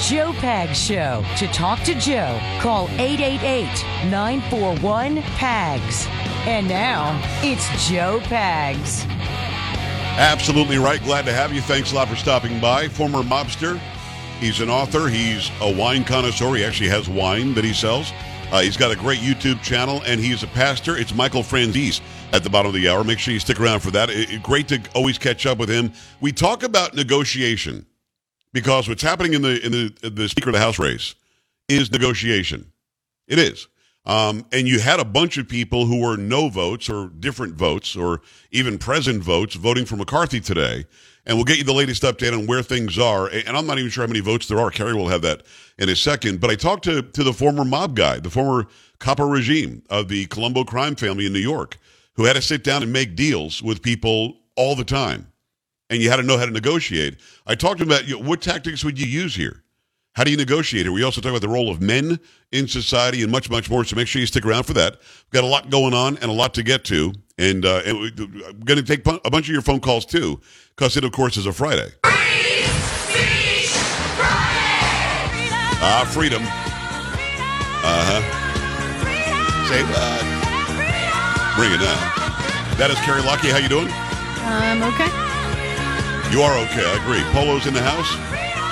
Joe Pags Show. To talk to Joe, call 888 941 PAGS. And now, it's Joe Pags. Absolutely right. Glad to have you. Thanks a lot for stopping by. Former mobster. He's an author. He's a wine connoisseur. He actually has wine that he sells. Uh, he's got a great YouTube channel, and he's a pastor. It's Michael Franzese at the bottom of the hour. Make sure you stick around for that. It, it, great to always catch up with him. We talk about negotiation because what's happening in the in the the Speaker of the House race is negotiation. It is. Um, and you had a bunch of people who were no votes or different votes or even present votes voting for McCarthy today. And we'll get you the latest update on where things are. And I'm not even sure how many votes there are. Kerry will have that in a second. But I talked to, to the former mob guy, the former caporegime of the Colombo crime family in New York, who had to sit down and make deals with people all the time. And you had to know how to negotiate. I talked about you know, what tactics would you use here? How do you negotiate it? We also talk about the role of men in society and much, much more. So make sure you stick around for that. We've got a lot going on and a lot to get to. And, uh, and I'm going to take a bunch of your phone calls too, because it, of course, is a Friday. Ah, freedom. Uh huh. Say? Bring it down. That is Carrie Lockie. How you doing? I'm okay. You are okay. I agree. Polo's in the house.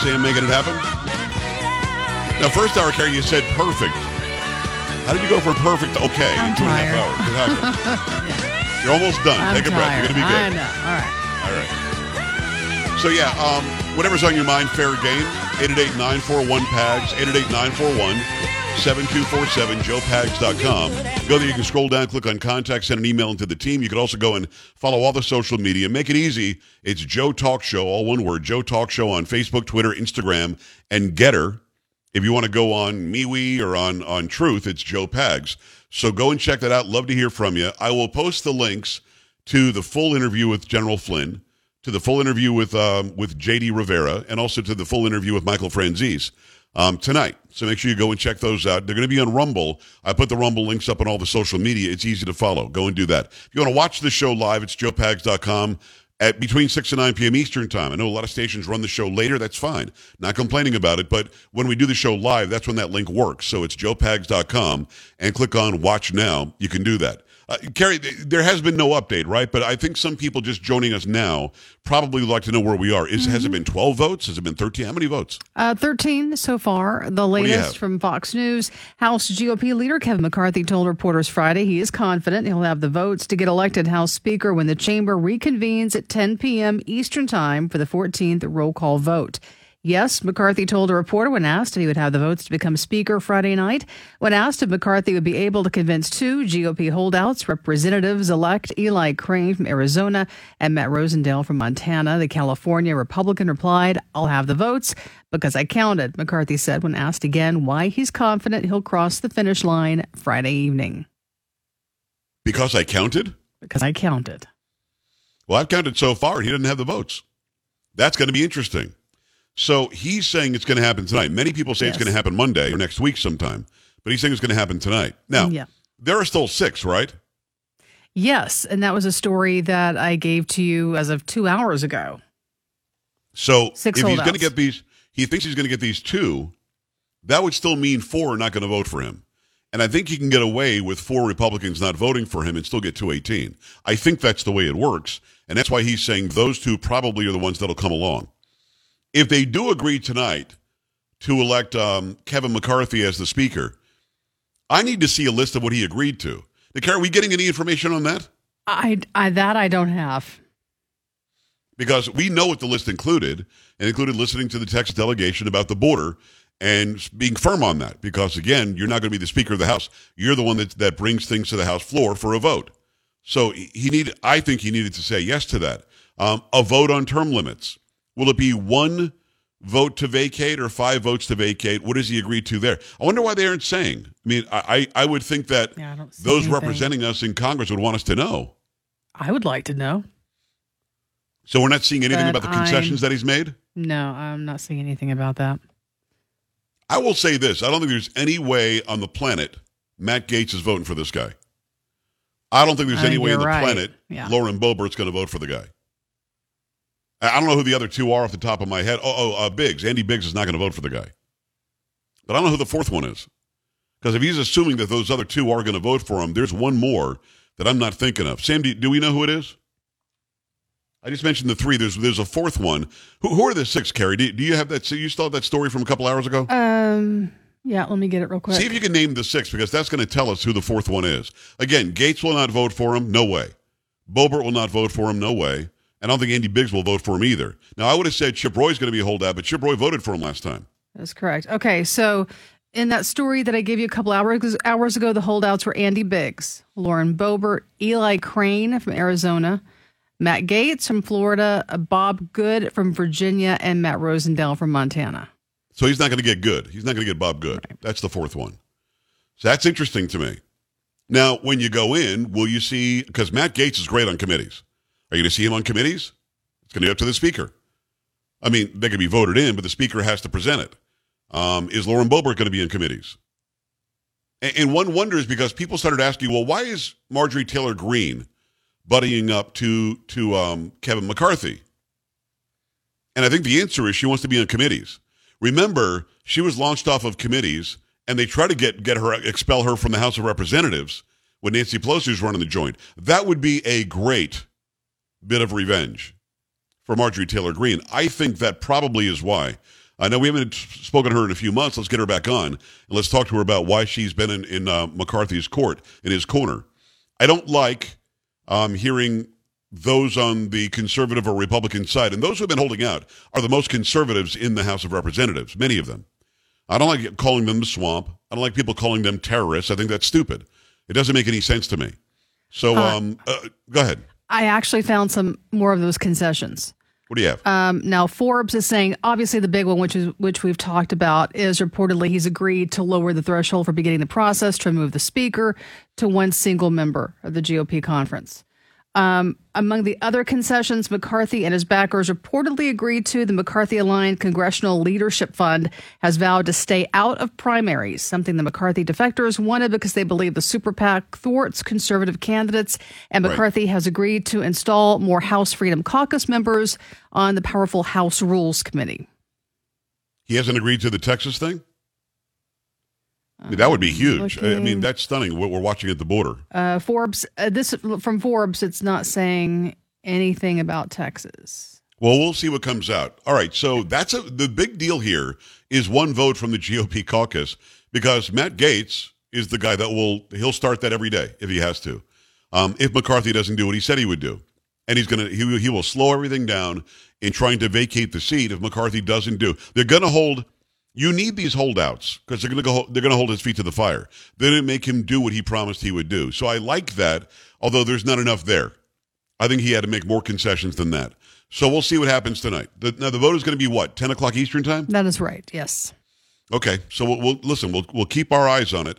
Sam making it happen. Now, first hour, Carrie, you said perfect. How did you go from perfect to okay I'm in two and a half hours? Happened? You're almost done. I'm Take a breath. You're going to be I good. know. All right. All right. So, yeah, um, whatever's on your mind, fair game. 888-941-PAGS, 888-941-7247, joepags.com. Go there, you can scroll down, click on contact, send an email into the team. You can also go and follow all the social media. Make it easy. It's Joe Talk Show, all one word, Joe Talk Show on Facebook, Twitter, Instagram, and Gettr. If you want to go on MeWe or on, on Truth, it's Joe Pags. So go and check that out. Love to hear from you. I will post the links to the full interview with General Flynn, to the full interview with um, with JD Rivera, and also to the full interview with Michael Franzese um, tonight. So make sure you go and check those out. They're going to be on Rumble. I put the Rumble links up on all the social media. It's easy to follow. Go and do that. If you want to watch the show live, it's joepags.com at between 6 and 9 p.m. Eastern Time. I know a lot of stations run the show later. That's fine. Not complaining about it. But when we do the show live, that's when that link works. So it's joepags.com and click on Watch Now. You can do that. Uh, Carrie, there has been no update, right? But I think some people just joining us now probably would like to know where we are. Is, Has it been 12 votes? Has it been 13? How many votes? Uh, 13 so far. The latest from Fox News. House GOP leader Kevin McCarthy told reporters Friday he is confident he'll have the votes to get elected House Speaker when the chamber reconvenes at 10 p.m. Eastern Time for the 14th roll call vote. Yes, McCarthy told a reporter when asked if he would have the votes to become Speaker Friday night. When asked if McCarthy would be able to convince two GOP holdouts, Representatives elect Eli Crane from Arizona and Matt Rosendale from Montana, the California Republican replied, I'll have the votes because I counted, McCarthy said when asked again why he's confident he'll cross the finish line Friday evening. Because I counted? Because I counted. Well, I've counted so far, and he doesn't have the votes. That's going to be interesting. So he's saying it's going to happen tonight. Many people say it's going to happen Monday or next week sometime, but he's saying it's going to happen tonight. Now, Yeah. there are still six, right? Yes, and that was a story that I gave to you as of two hours ago. So Six if he's going to get these, he thinks he's going to get these two. That would still mean four are not going to vote for him. And I think he can get away with four Republicans not voting for him and still get 218. I think that's the way it works. And that's why he's saying those two probably are the ones that'll come along. If they do agree tonight to elect um, Kevin McCarthy as the speaker, I need to see a list of what he agreed to. Kara, are we getting any information on that? I, I that I don't have. because we know what the list included, and included listening to the Texas delegation about the border and being firm on that. Because again, you're not going to be the Speaker of the House; you're the one that that brings things to the House floor for a vote. So he need, I think, he needed to say yes to that. Um, a vote on term limits. Will it be one vote to vacate or five votes to vacate? What does he agree to there? I wonder why they aren't saying. I mean, I I would think that Yeah, those anything. representing us in Congress would want us to know. I would like to know. So we're not seeing anything But about the concessions that he's made. No, I'm not seeing anything about that. I will say this: I don't think there's any way on the planet Matt Gaetz is voting for this guy. I don't think there's I any way on the right. planet Yeah. Lauren Boebert's going to vote for the guy. I don't know who the other two are off the top of my head. Oh, oh uh, Biggs. Andy Biggs is not going to vote for the guy. But I don't know who the fourth one is. Because if he's assuming that those other two are going to vote for him, there's one more that I'm not thinking of. Sam, do, do we know who it is? I just mentioned the three. There's there's a fourth one. Who, who are the six, Carrie? Do, do you have that? So you still have that story from a couple hours ago? Um, yeah, let me get it real quick. See if you can name the six because that's going to tell us who the fourth one is. Again, Gaetz will not vote for him. No way. Boebert will not vote for him. No way. I don't think Andy Biggs will vote for him either. Now, I would have said Chip Roy's going to be a holdout, but Chip Roy voted for him last time. That's correct. Okay, so in that story that I gave you a couple hours hours ago, the holdouts were Andy Biggs, Lauren Boebert, Eli Crane from Arizona, Matt Gaetz from Florida, Bob Good from Virginia, and Matt Rosendale from Montana. So he's not going to get good. He's not going to get Bob Good. Right. That's the fourth one. So that's interesting to me. Now, when you go in, will you see? Because Matt Gaetz is great on committees. Are you going to see him on committees? It's going to be up to the speaker. I mean, they could be voted in, but the speaker has to present it. Um, is Lauren Boebert going to be in committees? And, and one wonders because people started asking, well, why is Marjorie Taylor Greene buddying up to to um, Kevin McCarthy? And I think the answer is she wants to be on committees. Remember, she was launched off of committees, and they tried to get get her expel her from the House of Representatives when Nancy Pelosi was running the joint. That would be a great bit of revenge for Marjorie Taylor Greene. I think that probably is why. I know we haven't spoken to her in a few months. Let's get her back on and let's talk to her about why she's been in, in uh, McCarthy's court, in his corner. I don't like um, hearing those on the conservative or Republican side, and those who have been holding out, are the most conservatives in the House of Representatives, many of them. I don't like calling them the swamp. I don't like people calling them terrorists. I think that's stupid. It doesn't make any sense to me. So, uh, um, uh, go ahead. I actually found some more of those concessions. What do you have? Um, now Forbes is saying obviously the big one, which is which we've talked about, is reportedly he's agreed to lower the threshold for beginning the process to remove the speaker to one single member of the GOP conference. Um, among the other concessions McCarthy and his backers reportedly agreed to, the McCarthy aligned Congressional Leadership Fund has vowed to stay out of primaries, something the McCarthy defectors wanted because they believe the super PAC thwarts conservative candidates. And McCarthy right. has agreed to install more House Freedom Caucus members on the powerful House Rules Committee. He hasn't agreed to the Texas thing? That would be huge. Looking, I mean, that's stunning. What we're watching at the border. Uh, Forbes. Uh, this from Forbes. It's not saying anything about Texas. Well, we'll see what comes out. All right. So that's a, the big deal here is one vote from the GOP caucus because Matt Gaetz is the guy that will he'll start that every day if he has to. Um, if McCarthy doesn't do what he said he would do, and he's gonna he, he will slow everything down in trying to vacate the seat if McCarthy doesn't do. They're going to hold you need these holdouts because they're going to go. They're going to hold his feet to the fire. They didn't make him do what he promised he would do. So I like that. Although there's not enough there, I think he had to make more concessions than that. So we'll see what happens tonight. The, now the vote is going to be what ten o'clock Eastern time. That is right. Yes. Okay. So we'll, we'll listen. We'll we'll keep our eyes on it.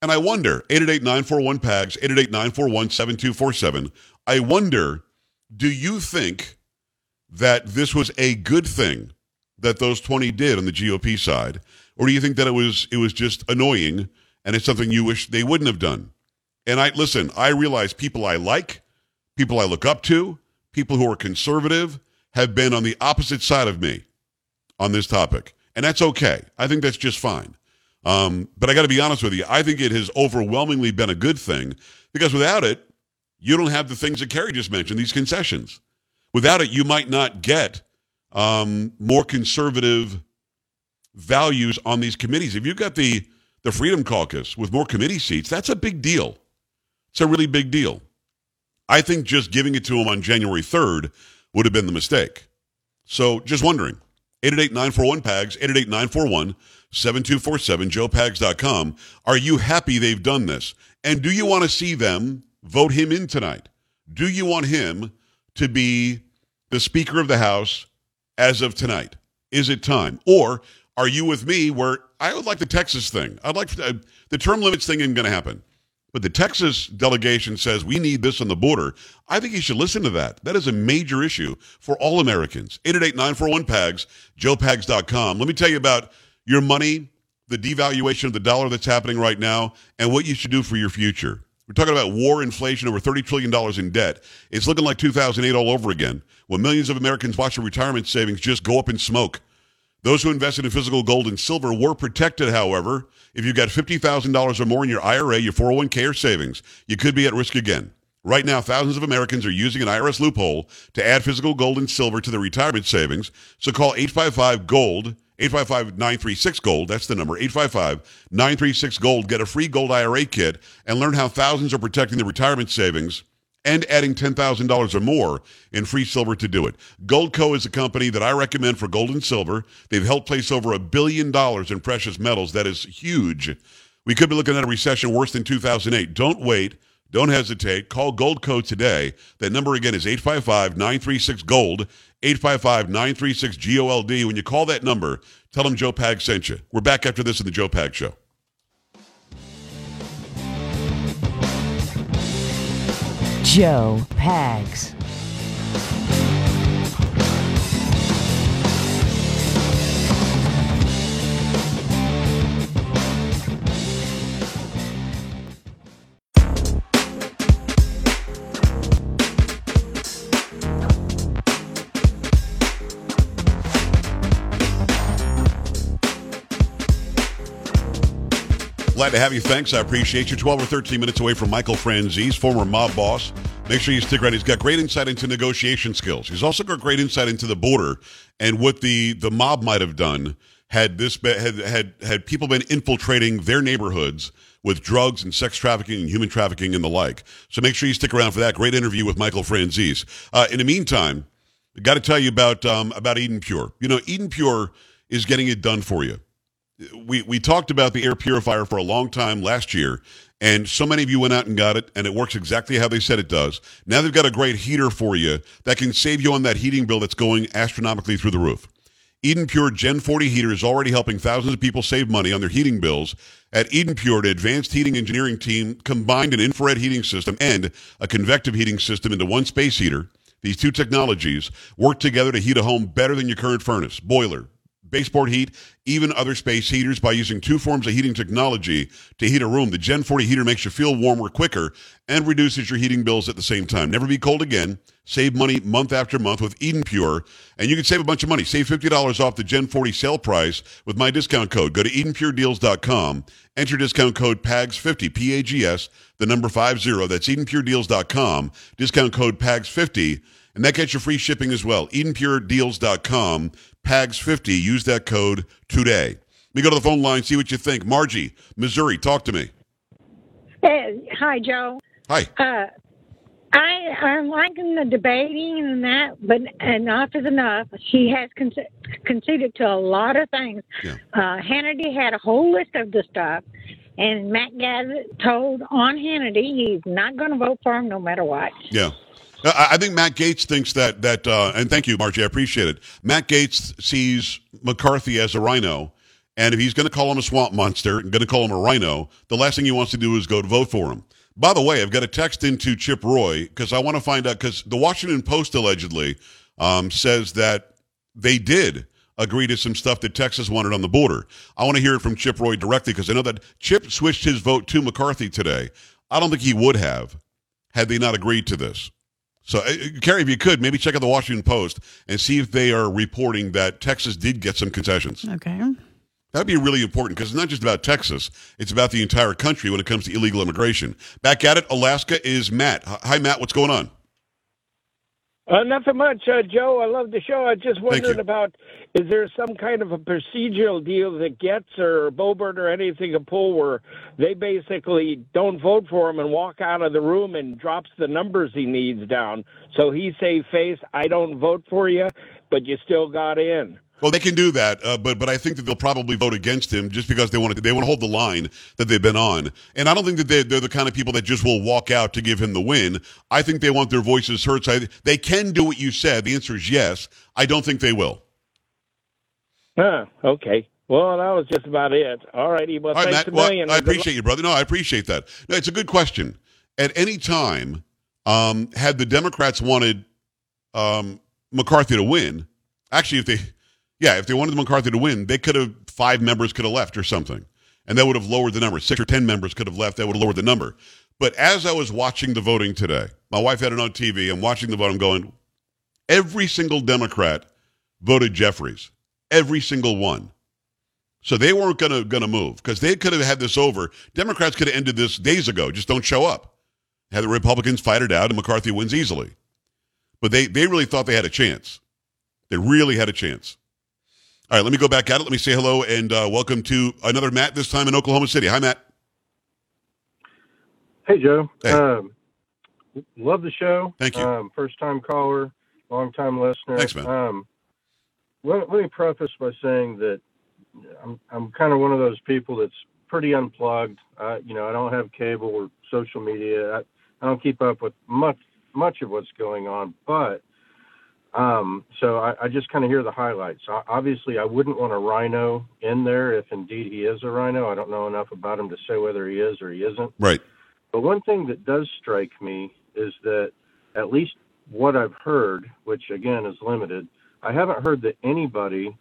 And I wonder 888-941-PAGS, 888-941-7247. I wonder, do you think that this was a good thing that those 20 did on the GOP side? Or do you think that it was it was just annoying and it's something you wish they wouldn't have done? And I listen, I realize people I like, people I look up to, people who are conservative have been on the opposite side of me on this topic. And that's okay. I think that's just fine. Um, but I got to be honest with you. I think it has overwhelmingly been a good thing because without it, you don't have the things that Kerry just mentioned, these concessions. Without it, you might not get um, more conservative values on these committees. If you've got the the Freedom Caucus with more committee seats, that's a big deal. It's a really big deal. I think just giving it to them on January 3rd would have been the mistake. So just wondering. 888-941-PAGS, 888-941-7247, joepags.com. Are you happy they've done this? And do you want to see them vote him in tonight? Do you want him to be the Speaker of the House as of tonight? Is it time? Or are you with me where I would like the Texas thing? I'd like uh, the term limits thing isn't going to happen. But the Texas delegation says we need this on the border. I think you should listen to that. That is a major issue for all Americans. 888-941-PAGS, joepags.com. Let me tell you about your money, the devaluation of the dollar that's happening right now, and what you should do for your future. We're talking about war, inflation, over $30 trillion in debt. It's looking like 2008 all over again, when millions of Americans watch their retirement savings just go up in smoke. Those who invested in physical gold and silver were protected, however. If you've got $50,000 or more in your IRA, your 401k, or savings, you could be at risk again. Right now, thousands of Americans are using an IRS loophole to add physical gold and silver to their retirement savings. So call 855 Gold, 855 936 Gold. That's the number, 855 936 Gold. Get a free gold IRA kit and learn how thousands are protecting their retirement savings and adding $10,000 or more in free silver to do it. Goldco is a company that I recommend for gold and silver. They've helped place over a billion dollars in precious metals. That is huge. We could be looking at a recession worse than 2008. Don't wait. Don't hesitate. Call Goldco today. That number again is 855 936 Gold, 855 936 GOLD. When you call that number, tell them Joe Pag sent you. We're back after this in the Joe Pag Show. Joe Pags. Glad to have you. Thanks. I appreciate you. 12 or 13 minutes away from Michael Franzese, former mob boss. Make sure you stick around. He's got great insight into negotiation skills. He's also got great insight into the border and what the, the mob might have done had this had, had had people been infiltrating their neighborhoods with drugs and sex trafficking and human trafficking and the like. So make sure you stick around for that great interview with Michael Franzese. Uh, in the meantime, got to tell you about um, about Eden Pure. You know, Eden Pure is getting it done for you we we talked about the air purifier for a long time last year, and so many of you went out and got it, and it works exactly how they said it does. Now they've got a great heater for you that can save you on that heating bill that's going astronomically through the roof. Eden Pure Gen 40 heater is already helping thousands of people save money on their heating bills. At Eden Pure, the advanced heating engineering team combined an infrared heating system and a convective heating system into one space heater. These two technologies work together to heat a home better than your current furnace, boiler, baseboard heat, even other space heaters by using two forms of heating technology to heat a room. The Gen 40 heater makes you feel warmer quicker and reduces your heating bills at the same time. Never be cold again. Save money month after month with Eden Pure, and you can save a bunch of money. Save $50 off the Gen 40 sale price with my discount code. Go to EdenPureDeals.com. Enter discount code PAGS50, P-A-G-S, the number 50. That's EdenPureDeals.com. Discount code PAGS50. And that gets you free shipping as well. EdenPureDeals.com. PAGS50. Use that code today. Let me go to the phone line, see what you think. Margie, Missouri, talk to me. Hey, hi, Joe. Hi. Uh, I I'm liking the debating and that, but enough is enough. She has con- conceded to a lot of things. Yeah. Uh, Hannity had a whole list of the stuff, and Matt Gazzett told on Hannity he's not going to vote for him no matter what. Yeah. I think Matt Gaetz thinks that that, uh, and thank you, Margie, I appreciate it. Matt Gaetz sees McCarthy as a rhino, and if he's going to call him a swamp monster and going to call him a rhino, the last thing he wants to do is go to vote for him. By the way, I've got a text into Chip Roy because I want to find out because the Washington Post allegedly um, says that they did agree to some stuff that Texas wanted on the border. I want to hear it from Chip Roy directly because I know that Chip switched his vote to McCarthy today. I don't think he would have had they not agreed to this. So, uh, Kerry, if you could, maybe check out the Washington Post and see if they are reporting that Texas did get some concessions. Okay. That'd be really important because it's not just about Texas; it's about the entire country when it comes to illegal immigration. Back at it, Alaska is Matt. Hi, Matt. What's going on? Uh, nothing much, uh, Joe. I love the show. I just wondered about is there some kind of a procedural deal that gets or Boebert or anything a pull where they basically don't vote for him and walk out of the room and drops the numbers he needs down. So he say face, I don't vote for you, but you still got in. Well, they can do that, uh, but but I think that they'll probably vote against him just because they want to they want to hold the line that they've been on, and I don't think that they, they're the kind of people that just will walk out to give him the win. I think they want their voices heard. So I, they can do what you said. The answer is yes. I don't think they will. Huh, okay. Well, that was just about it. All righty. Well, All right, thanks Matt. a Well. I appreciate you, brother. No, I appreciate that. No, it's a good question. At any time, um, had the Democrats wanted um, McCarthy to win, actually, if they, yeah, if they wanted McCarthy to win, they could have five members could have left or something, and that would have lowered the number. Six or ten members could have left. That would have lowered the number. But as I was watching the voting today, my wife had it on TV. I'm watching the vote. I'm going, every single Democrat voted Jeffries. Every single one. So they weren't gonna gonna move because they could have had this over. Democrats could have ended this days ago. Just don't show up. Had the Republicans fight it out, and McCarthy wins easily. But they they really thought they had a chance. They really had a chance. All right, let me go back at it. Let me say hello and uh, welcome to another Matt. This time in Oklahoma City. Hi, Matt. Hey, Joe. Hey. Um, love the show. Thank you. Um, first time caller, long time listener. Thanks, man. Um, let, let me preface by saying that I'm, I'm kind of one of those people that's pretty unplugged. I, you know, I don't have cable or social media. I, I don't keep up with much much of what's going on, but um, so I, I just kind of hear the highlights. Obviously, I wouldn't want a rhino in there if indeed he is a rhino. I don't know enough about him to say whether he is or he isn't. Right. But one thing that does strike me is that at least what I've heard, which again is limited, I haven't heard that anybody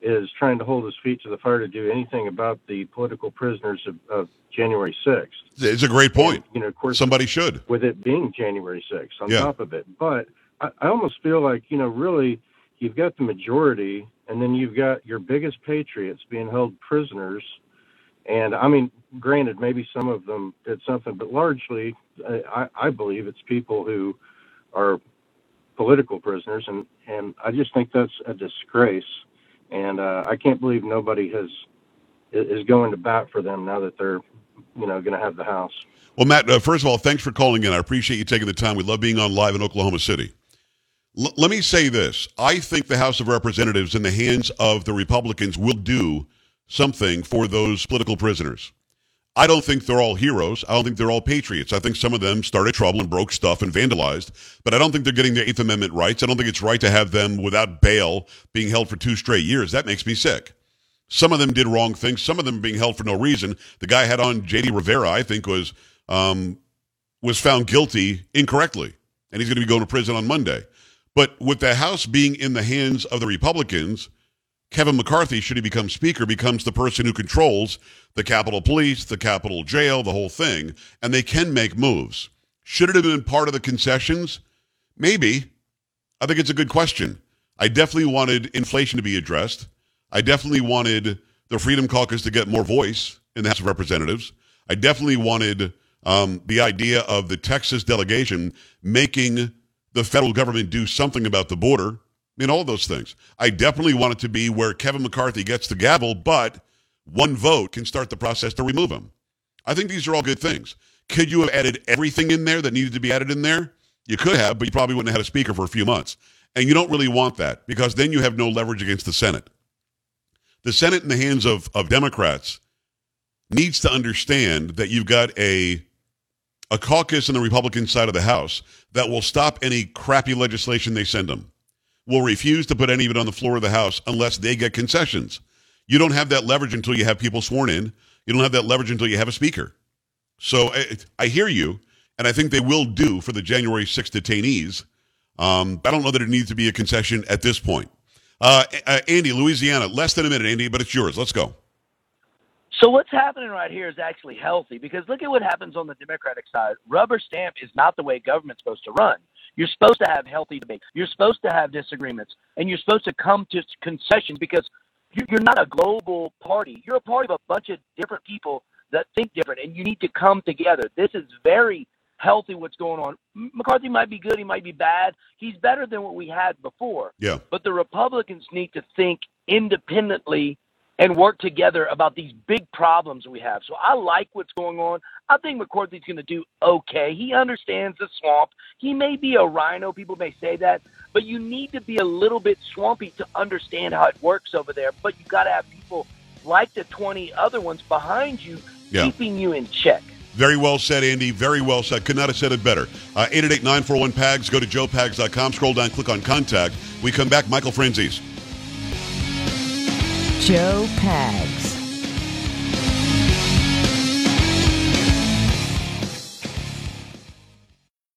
is trying to hold his feet to the fire to do anything about the political prisoners of, of January 6th. It's a great point. You know, of course, Somebody should. with it being January 6th on Yeah. top of it. But I, I almost feel like, you know, really you've got the majority and then you've got your biggest patriots being held prisoners. And I mean, granted, maybe some of them did something, but largely I, I believe it's people who are political prisoners. And, and I just think that's a disgrace. And uh, I can't believe nobody has is going to bat for them now that they're, you know, going to have the house. Well, Matt, uh, first of all, thanks for calling in. I appreciate you taking the time. We love being on live in Oklahoma City. L- let me say this. I think the House of Representatives, in the hands of the Republicans, will do something for those political prisoners. I don't think they're all heroes. I don't think they're all patriots. I think some of them started trouble and broke stuff and vandalized, but I don't think they're getting their Eighth Amendment rights. I don't think it's right to have them without bail being held for two straight years. That makes me sick. Some of them did wrong things. Some of them being held for no reason. The guy had on J.D. Rivera, I think, was um, was found guilty incorrectly, and he's going to be going to prison on Monday. But with the House being in the hands of the Republicans, Kevin McCarthy, should he become Speaker, becomes the person who controls the Capitol Police, the Capitol Jail, the whole thing, and they can make moves. Should it have been part of the concessions? Maybe. I think it's a good question. I definitely wanted inflation to be addressed. I definitely wanted the Freedom Caucus to get more voice in the House of Representatives. I definitely wanted um, the idea of the Texas delegation making the federal government do something about the border. I mean, all those things. I definitely want it to be where Kevin McCarthy gets the gavel, but one vote can start the process to remove him. I think these are all good things. Could you have added everything in there that needed to be added in there? You could have, but you probably wouldn't have had a speaker for a few months. And you don't really want that because then you have no leverage against the Senate. The Senate in the hands of, of Democrats needs to understand that you've got a a caucus in the Republican side of the House that will stop any crappy legislation they send them. Will refuse to put any of it on the floor of the House unless they get concessions. You don't have that leverage until you have people sworn in. You don't have that leverage until you have a speaker. So I, I hear you, and I think they will do for the January 6th detainees. Um, I don't know that it needs to be a concession at this point. Uh, uh, Andy, Louisiana, less than a minute, Andy, but it's yours. Let's go. So what's happening right here is actually healthy because look at what happens on the Democratic side. Rubber stamp is not the way government's supposed to run. You're supposed to have healthy debate. You're supposed to have disagreements, and you're supposed to come to concessions because you- you're not a global party. You're a party of a bunch of different people that think different, and you need to come together. This is very healthy. What's going on? McCarthy might be good. He might be bad. He's better than what we had before. Yeah. But the Republicans need to think independently and work together about these big problems we have. So I like what's going on. I think McCarthy's going to do okay. He understands the swamp. He may be a rhino. People may say that, but you need to be a little bit swampy to understand how it works over there. But you got to have people like the 20 other ones behind you Yeah. keeping you in check. Very well said, Andy. Very well said. Could not have said it better. Uh, 888-941-PAGS. Go to joepags.com. Scroll down, click on contact. We come back. Michael Franzese. Joe Pags.